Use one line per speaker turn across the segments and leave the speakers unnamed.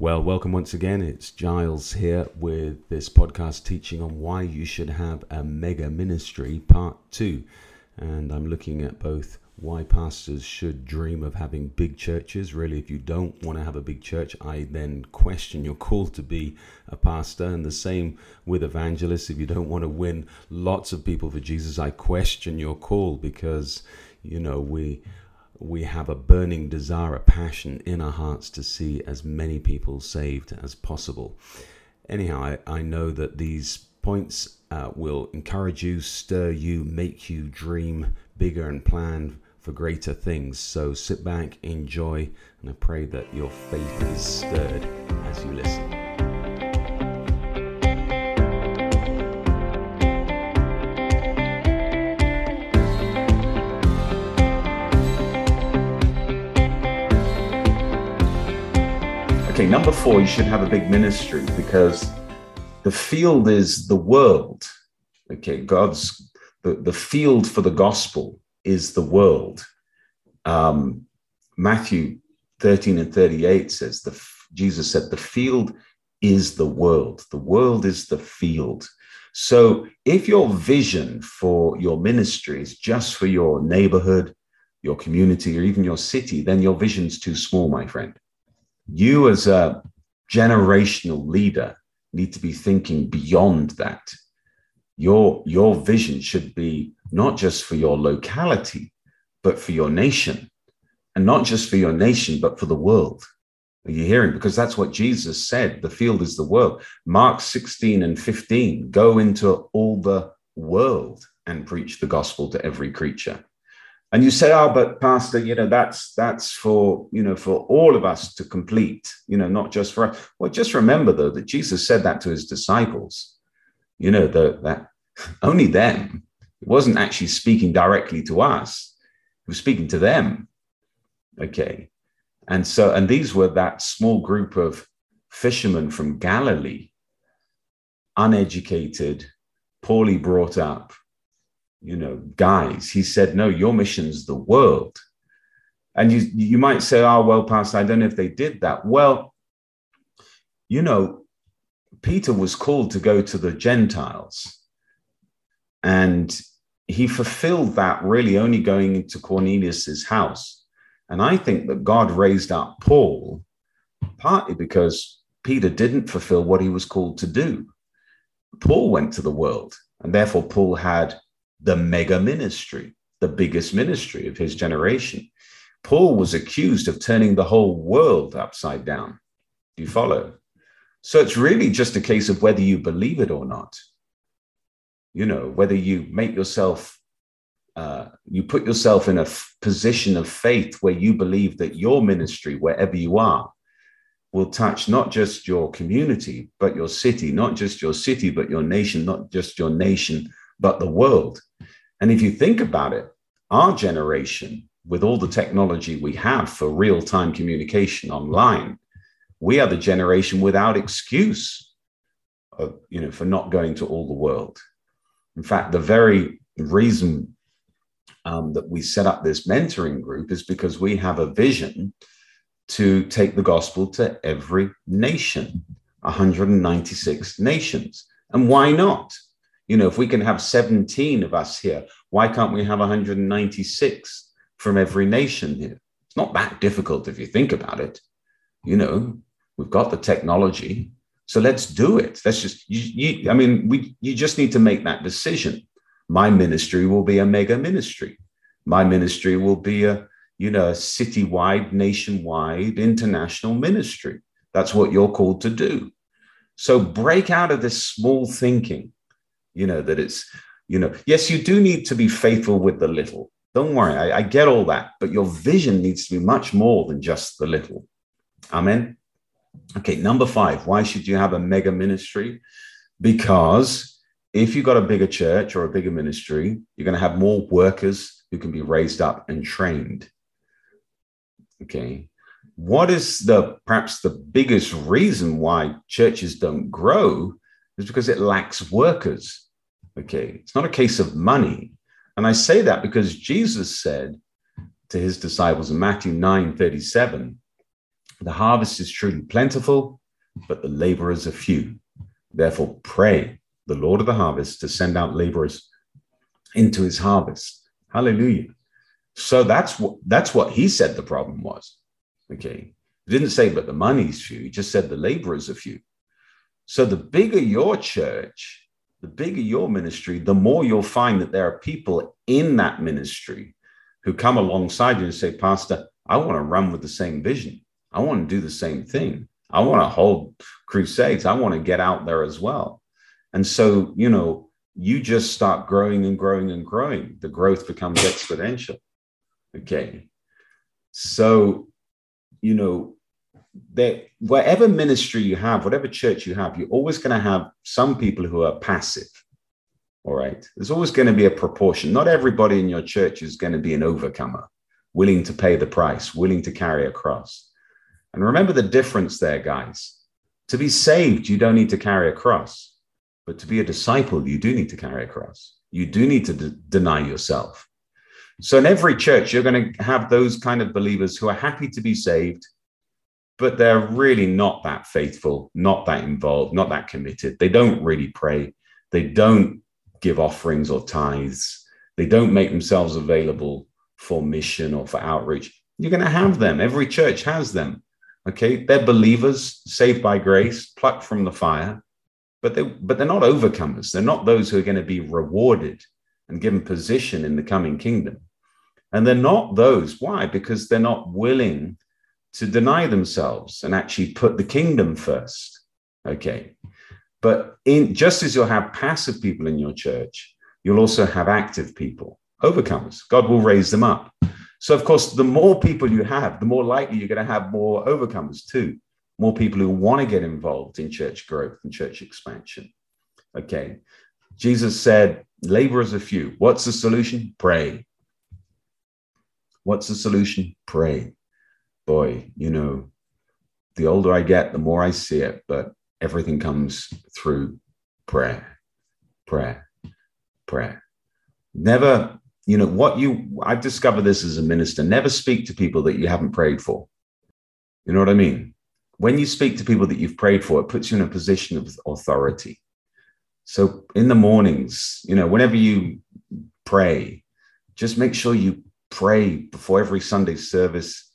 Well, welcome once again. It's Giles here with this podcast teaching on why you should have a mega ministry, part two. And I'm looking at both why pastors should dream of having big churches. Really, if you don't want to have a big church, I then question your call to be a pastor. And the same with evangelists. If you don't want to win lots of people for Jesus, I question your call because, you know, we we have a burning desire, a passion in our hearts to see as many people saved as possible. Anyhow, I, I know that these points uh, will encourage you, stir you, make you dream bigger and plan for greater things. So sit back, enjoy, and I pray that your faith is stirred as you listen.
Number four, you should have a big ministry because the field is the world. Okay, God's the, the field for the gospel is the world. Um, Matthew 13 and 38 says the Jesus said the field is the world. The world is the field. So if your vision for your ministry is just for your neighborhood, your community, or even your city, then your vision's too small, my friend you as a generational leader need to be thinking beyond that. Your your vision should be not just for your locality but for your nation. And not just for your nation but for the world. Are you hearing? Because that's what jesus said the field is the world. Mark 16 and 15 go into all the world and preach the gospel to every creature and you say oh but pastor you know that's that's for you know for all of us to complete you know not just for us. Well just remember though that jesus said that to his disciples. You know the, that only them. He wasn't actually speaking directly to us. He was speaking to them. Okay. And so and these were that small group of fishermen from galilee uneducated poorly brought up you know, guys. He said, no, your mission's the world. And you, you might say, oh, well, Pastor, I don't know if they did that. Well, you know, Peter was called to go to the Gentiles. And he fulfilled that really only going into Cornelius's house. And I think that God raised up Paul partly because Peter didn't fulfill what he was called to do. Paul went to the world, and therefore Paul had the mega ministry, the biggest ministry of his generation. Paul was accused of turning the whole world upside down. Do you follow? So it's really just a case of whether you believe it or not. You know, whether you make yourself, uh, you put yourself in a f- position of faith where you believe that your ministry, wherever you are, will touch not just your community, but your city, not just your city, but your nation, not just your nation, but the world. And if you think about it, our generation, with all the technology we have for real time communication online, we are the generation without excuse of, you know, for not going to all the world. In fact, the very reason um, that we set up this mentoring group is because we have a vision to take the gospel to every nation, 196 nations. And why not? You know, if we can have 17 of us here, why can't we have 196 from every nation here? It's not that difficult if you think about it. You know, we've got the technology. So let's do it. Let's just, you, you, I mean, we, you just need to make that decision. My ministry will be a mega ministry. My ministry will be a, you know, a citywide, nationwide, international ministry. That's what you're called to do. So break out of this small thinking you know, that it's, you know, yes, you do need to be faithful with the little. Don't worry, I, I get all that, but your vision needs to be much more than just the little. Amen. Okay, number five, why should you have a mega ministry? Because if you've got a bigger church or a bigger ministry, you're going to have more workers who can be raised up and trained. Okay. What is the perhaps the biggest reason why churches don't grow is because it lacks workers. Okay, it's not a case of money. And I say that because Jesus said to his disciples in Matthew 9 37, The harvest is truly plentiful, but the laborers are few. Therefore, pray the Lord of the harvest to send out laborers into his harvest. Hallelujah. So that's what that's what he said the problem was. Okay. He didn't say, but the money's few. He just said the laborers are few. So the bigger your church, the bigger your ministry, the more you'll find that there are people in that ministry who come alongside you and say, Pastor, I want to run with the same vision. I want to do the same thing. I want to hold crusades. I want to get out there as well. And so, you know, you just start growing and growing and growing. The growth becomes exponential. Okay. So, you know, that whatever ministry you have, whatever church you have, you're always going to have some people who are passive. All right. There's always going to be a proportion. Not everybody in your church is going to be an overcomer, willing to pay the price, willing to carry a cross. And remember the difference there, guys. To be saved, you don't need to carry a cross. But to be a disciple, you do need to carry a cross. You do need to d- deny yourself. So in every church, you're going to have those kind of believers who are happy to be saved, but they're really not that faithful, not that involved, not that committed. They don't really pray. They don't give offerings or tithes. They don't make themselves available for mission or for outreach. You're going to have them. Every church has them. Okay. They're believers saved by grace, plucked from the fire, but they but they're not overcomers. They're not those who are going to be rewarded and given position in the coming kingdom. And they're not those. Why? Because they're not willing to deny themselves and actually put the kingdom first. Okay. But in just as you'll have passive people in your church, you'll also have active people, overcomers. God will raise them up. So, of course, the more people you have, the more likely you're going to have more overcomers too, more people who want to get involved in church growth and church expansion. Okay. Jesus said, laborers are few. What's the solution? Pray. What's the solution? Pray. Boy, you know, the older I get, the more I see it, but everything comes through prayer, prayer, prayer. Never you know what you i've discovered this as a minister never speak to people that you haven't prayed for. You know what i mean? When you speak to people that you've prayed for it puts you in a position of authority. So in the mornings you know whenever you pray just make sure you pray before every sunday service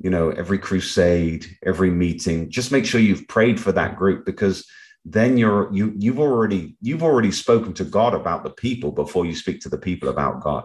you know every crusade every meeting just make sure you've prayed for that group because then you're you you've already you've already spoken to God about the people before you speak to the people about God.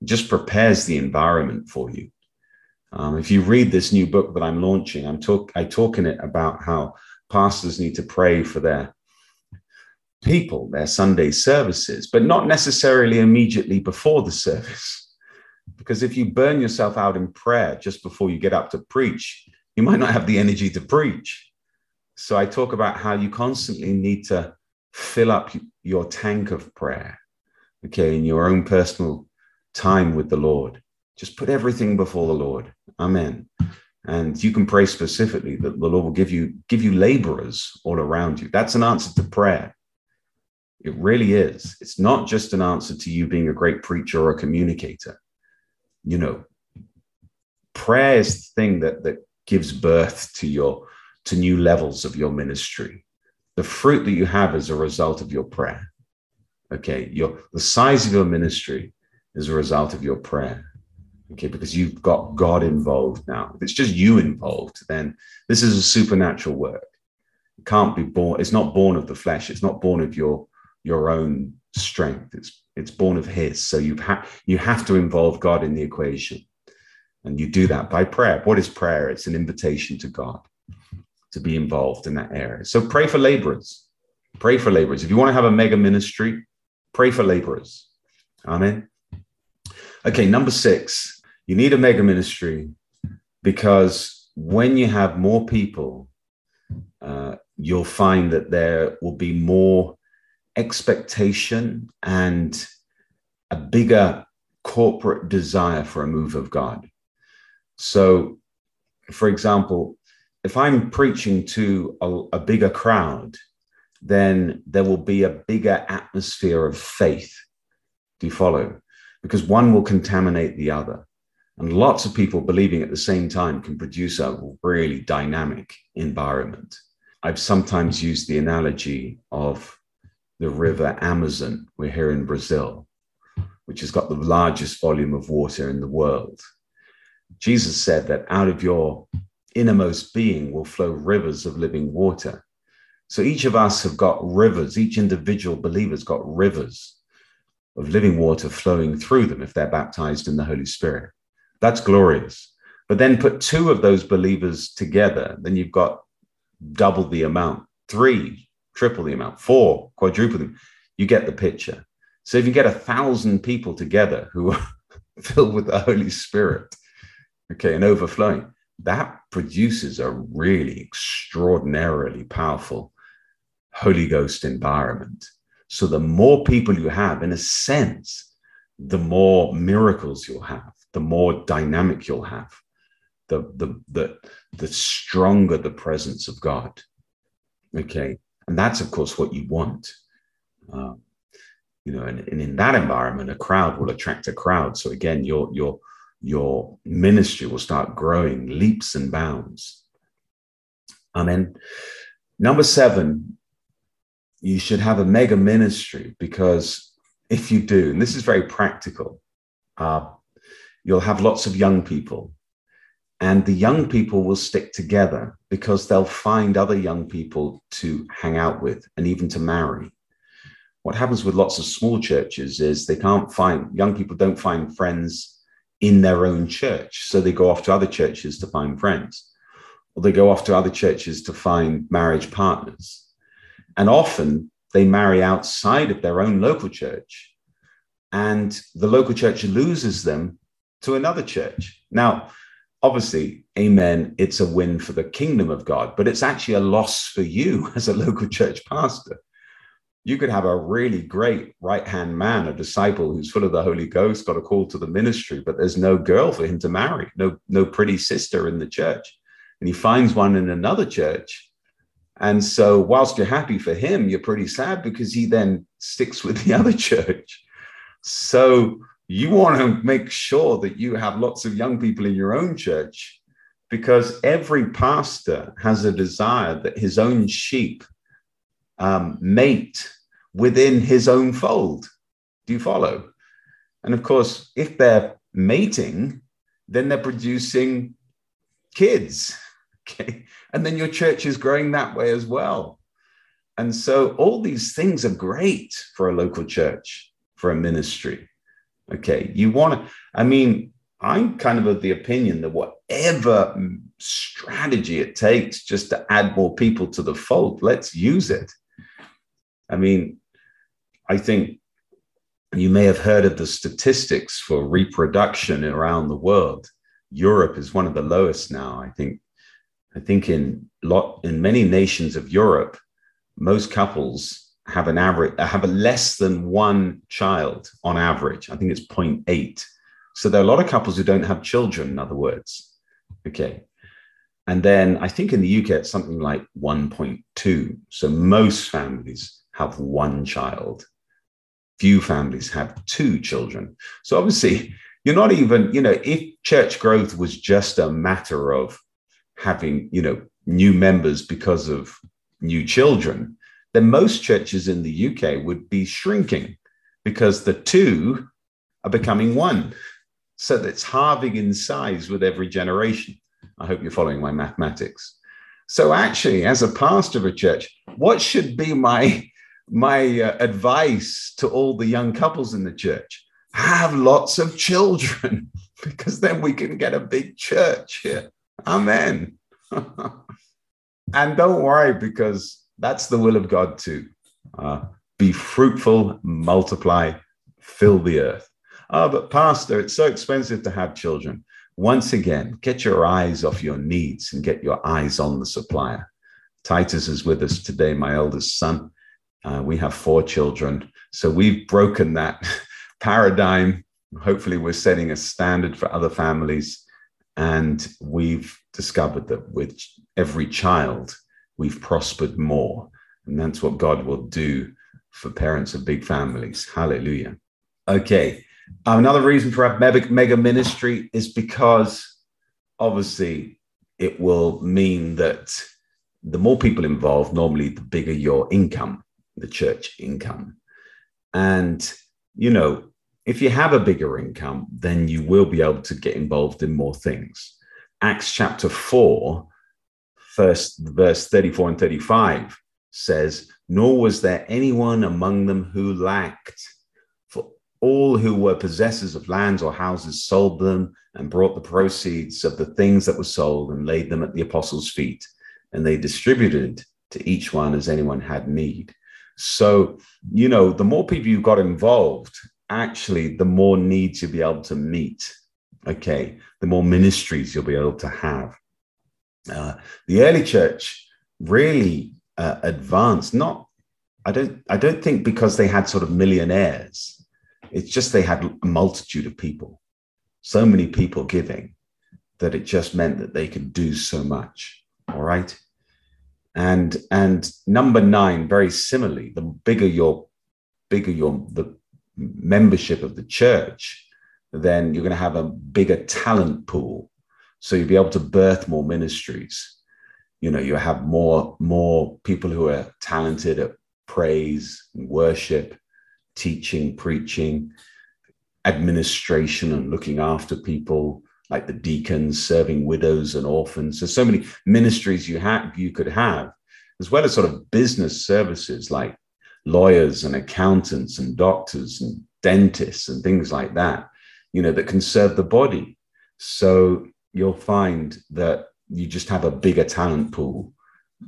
It just prepares the environment for you. Um, if you read this new book that I'm launching, I'm talk I talk in it about how pastors need to pray for their people, their Sunday services, but not necessarily immediately before the service. Because if you burn yourself out in prayer just before you get up to preach, you might not have the energy to preach. So I talk about how you constantly need to fill up your tank of prayer, okay, in your own personal time with the Lord. Just put everything before the Lord. Amen. And you can pray specifically that the Lord will give you give you laborers all around you. That's an answer to prayer. It really is. It's not just an answer to you being a great preacher or a communicator. You know, prayer is the thing that that gives birth to your to new levels of your ministry. The fruit that you have is a result of your prayer. Okay, your the size of your ministry is a result of your prayer. Okay, because you've got God involved now. If it's just you involved, then this is a supernatural work. It can't be born, it's not born of the flesh, it's not born of your your own strength. It's it's born of his. So you have you have to involve God in the equation. And you do that by prayer. What is prayer? It's an invitation to God to be involved in that area. So pray for laborers. Pray for laborers. If you want to have a mega ministry, pray for laborers. Amen. Okay, number six, you need a mega ministry because when you have more people, uh, you'll find that there will be more expectation and a bigger corporate desire for a move of God. So, for example, if I'm preaching to a, a bigger crowd, then there will be a bigger atmosphere of faith. Do you follow? Because one will contaminate the other. And lots of people believing at the same time can produce a really dynamic environment. I've sometimes used the analogy of the river Amazon. We're here in Brazil, which has got the largest volume of water in the world. Jesus said that out of your innermost being will flow rivers of living water. So each of us have got rivers, each individual believer's got rivers of living water flowing through them if they're baptized in the Holy Spirit. That's glorious. But then put two of those believers together, then you've got double the amount, three, triple the amount, four, quadruple them. You get the picture. So if you get a thousand people together who are filled with the Holy Spirit, okay, and overflowing, that produces a really extraordinarily powerful Holy Ghost environment. So the more people you have, in a sense, the more miracles you'll have, the more dynamic you'll have, the the the, the stronger the presence of God. Okay, and that's of course what you want. Uh, you know, and, and in that environment, a crowd will attract a crowd. So again, your your your ministry will start growing leaps and bounds. Amen. Number seven, you should have a mega ministry because if you do, and this is very practical, uh, you'll have lots of young people. And the young people will stick together because they'll find other young people to hang out with and even to marry. What happens with lots of small churches is they can't find, young people don't find friends in their own church. So they go off to other churches to find friends, or they go off to other churches to find marriage partners. And often they marry outside of their own local church, and the local church loses them to another church. Now, obviously, amen, it's a win for the kingdom of God, but it's actually a loss for you as a local church pastor you could have a really great right hand man, a disciple who's full of the Holy Ghost, got a call to the ministry, but there's no girl for him to marry, no, no pretty sister in the church. And he finds one in another church. And so, whilst you're happy for him, you're pretty sad because he then sticks with the other church. So, you want to make sure that you have lots of young people in your own church because every pastor has a desire that his own sheep um, mate within his own fold. Do you follow? And of course, if they're mating, then they're producing kids. Okay. And then your church is growing that way as well. And so all these things are great for a local church, for a ministry. Okay. You want to, I mean, I'm kind of of the opinion that whatever strategy it takes just to add more people to the fold, let's use it. I mean, I think you may have heard of the statistics for reproduction around the world. Europe is one of the lowest now. I think, I think in lot in many nations of Europe, most couples have an average have a less than one child on average. I think it's 0.8. So there are a lot of couples who don't have children, in other words. Okay. And then I think in the UK it's something like 1.2. So most families have one child. Few families have two children. So obviously, you're not even, you know, if church growth was just a matter of having, you know, new members because of new children, then most churches in the UK would be shrinking because the two are becoming one. So that's halving in size with every generation. I hope you're following my mathematics. So, actually, as a pastor of a church, what should be my my uh, advice to all the young couples in the church have lots of children because then we can get a big church here. Amen. and don't worry because that's the will of God too. Uh, be fruitful, multiply, fill the earth. Oh, but Pastor, it's so expensive to have children. Once again, get your eyes off your needs and get your eyes on the supplier. Titus is with us today, my eldest son. Uh, we have four children. So we've broken that paradigm. Hopefully, we're setting a standard for other families. And we've discovered that with every child, we've prospered more. And that's what God will do for parents of big families. Hallelujah. Okay. Uh, another reason for mega, mega ministry is because obviously it will mean that the more people involved, normally the bigger your income, the church income. And, you know, if you have a bigger income, then you will be able to get involved in more things. Acts chapter 4, first verse 34 and 35 says, Nor was there anyone among them who lacked, for all who were possessors of lands or houses sold them and brought the proceeds of the things that were sold and laid them at the apostles' feet. And they distributed to each one as anyone had need. So, you know, the more people you got involved, actually, the more needs you'll be able to meet. Okay. The more ministries you'll be able to have. Uh, the early church really uh, advanced, not, I don't, I don't think because they had sort of millionaires. It's just they had a multitude of people, so many people giving that it just meant that they could do so much. All right. And and number nine, very similarly, the bigger your bigger your the membership of the church, then you're going to have a bigger talent pool. So you'll be able to birth more ministries. You know, you have more more people who are talented at praise, worship, teaching, preaching, administration, and looking after people like the deacons serving widows and orphans. There's so many ministries you have you could have, as well as sort of business services like lawyers and accountants and doctors and dentists and things like that, you know, that can serve the body. So you'll find that you just have a bigger talent pool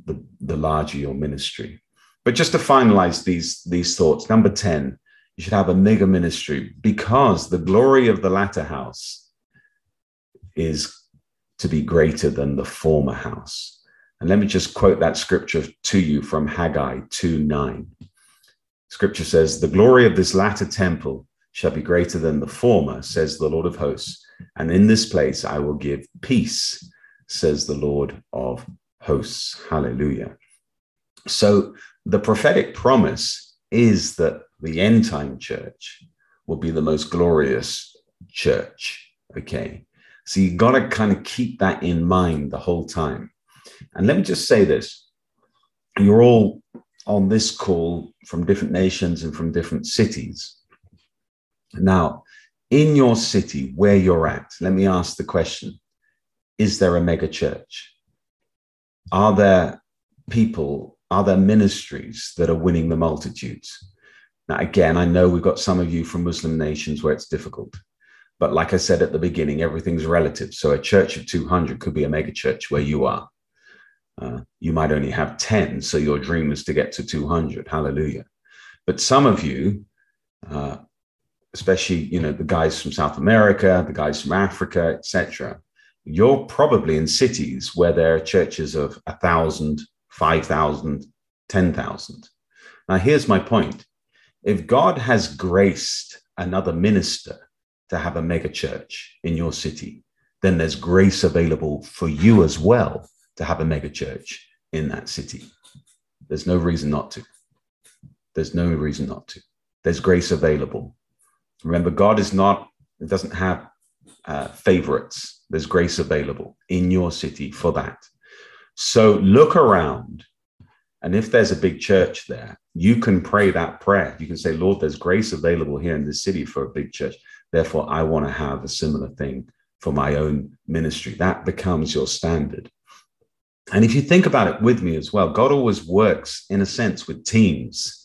the, the larger your ministry. But just to finalize these, these thoughts, number 10, you should have a mega ministry because the glory of the latter house is to be greater than the former house. And let me just quote that scripture to you from Haggai 2 9. Scripture says, The glory of this latter temple shall be greater than the former, says the Lord of hosts. And in this place I will give peace, says the Lord of hosts. Hallelujah. So the prophetic promise is that the end time church will be the most glorious church. Okay. So you got to kind of keep that in mind the whole time. And let me just say this you're all on this call from different nations and from different cities. Now, in your city where you're at, let me ask the question Is there a mega church? Are there people, are there ministries that are winning the multitudes? Now, again, I know we've got some of you from Muslim nations where it's difficult. But like I said at the beginning, everything's relative. So a church of 200 could be a mega church where you are. Uh, you might only have 10, so your dream is to get to 200. Hallelujah. But some of you, uh, especially you know the guys from South America, the guys from Africa, etc., you're probably in cities where there are churches of a thousand, five thousand, ten thousand. Now, here's my point: if God has graced another minister to have a mega church in your city, then there's grace available for you as well to have a mega church in that city. There's no reason not to. There's no reason not to. There's grace available. Remember, God is not, it doesn't have uh, favorites. There's grace available in your city for that. So look around. And if there's a big church there, you can pray that prayer. You can say, Lord, there's grace available here in this city for a big church. Therefore, I want to have a similar thing for my own ministry. That becomes your standard. And if you think about it with me as well, God always works in a sense with teams,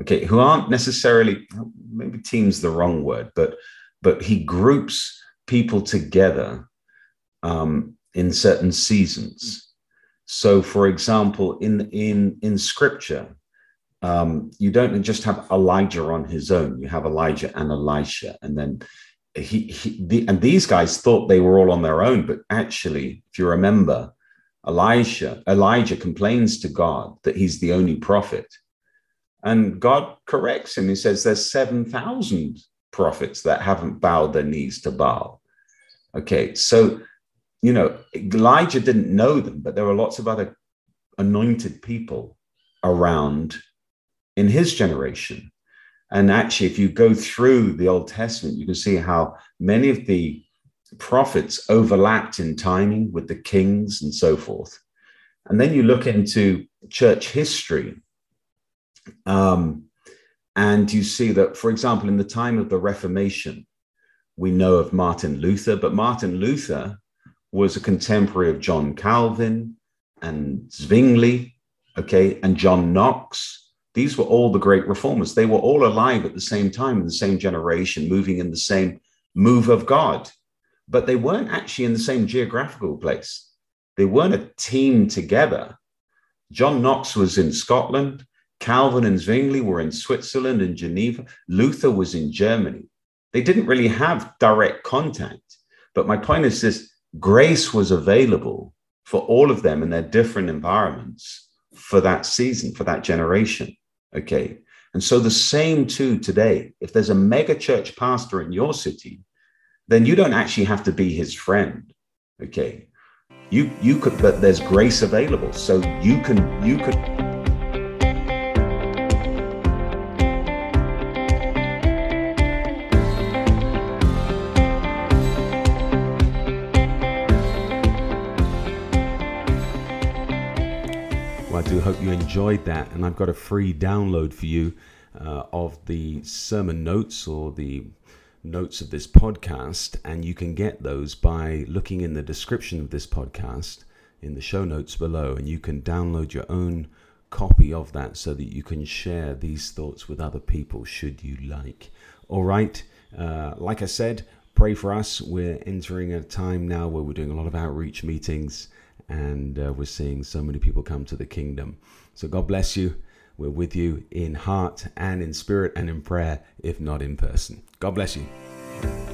okay, who aren't necessarily, maybe teams the wrong word, but but he groups people together um, in certain seasons. So, for example, in in in Scripture, um, you don't just have Elijah on his own. You have Elijah and Elisha, and then he, he the, and these guys thought they were all on their own, but actually, if you remember, Elisha Elijah complains to God that he's the only prophet, and God corrects him. He says there's seven thousand prophets that haven't bowed their knees to Baal. Okay, so you know Elijah didn't know them, but there were lots of other anointed people around in his generation. And actually, if you go through the Old Testament, you can see how many of the prophets overlapped in timing with the kings and so forth. And then you look into church history, um, and you see that, for example, in the time of the Reformation, we know of Martin Luther, but Martin Luther was a contemporary of John Calvin and Zwingli, okay, and John Knox. These were all the great reformers. They were all alive at the same time in the same generation, moving in the same move of God, but they weren't actually in the same geographical place. They weren't a team together. John Knox was in Scotland. Calvin and Zwingli were in Switzerland and Geneva. Luther was in Germany. They didn't really have direct contact. But my point is this grace was available for all of them in their different environments for that season, for that generation. Okay. And so the same too today. If there's a mega church pastor in your city, then you don't actually have to be his friend. Okay. You you could but there's grace available. So you can you could
hope you enjoyed that, and I've got a free download for you uh, of the sermon notes or the notes of this podcast, and you can get those by looking in the description of this podcast in the show notes below, and you can download your own copy of that so that you can share these thoughts with other people should you like. All right, uh, like I said, pray for us. We're entering a time now where we're doing a lot of outreach meetings and uh, we're seeing so many people come to the kingdom. So God bless you. We're with you in heart and in spirit and in prayer, if not in person. God bless you.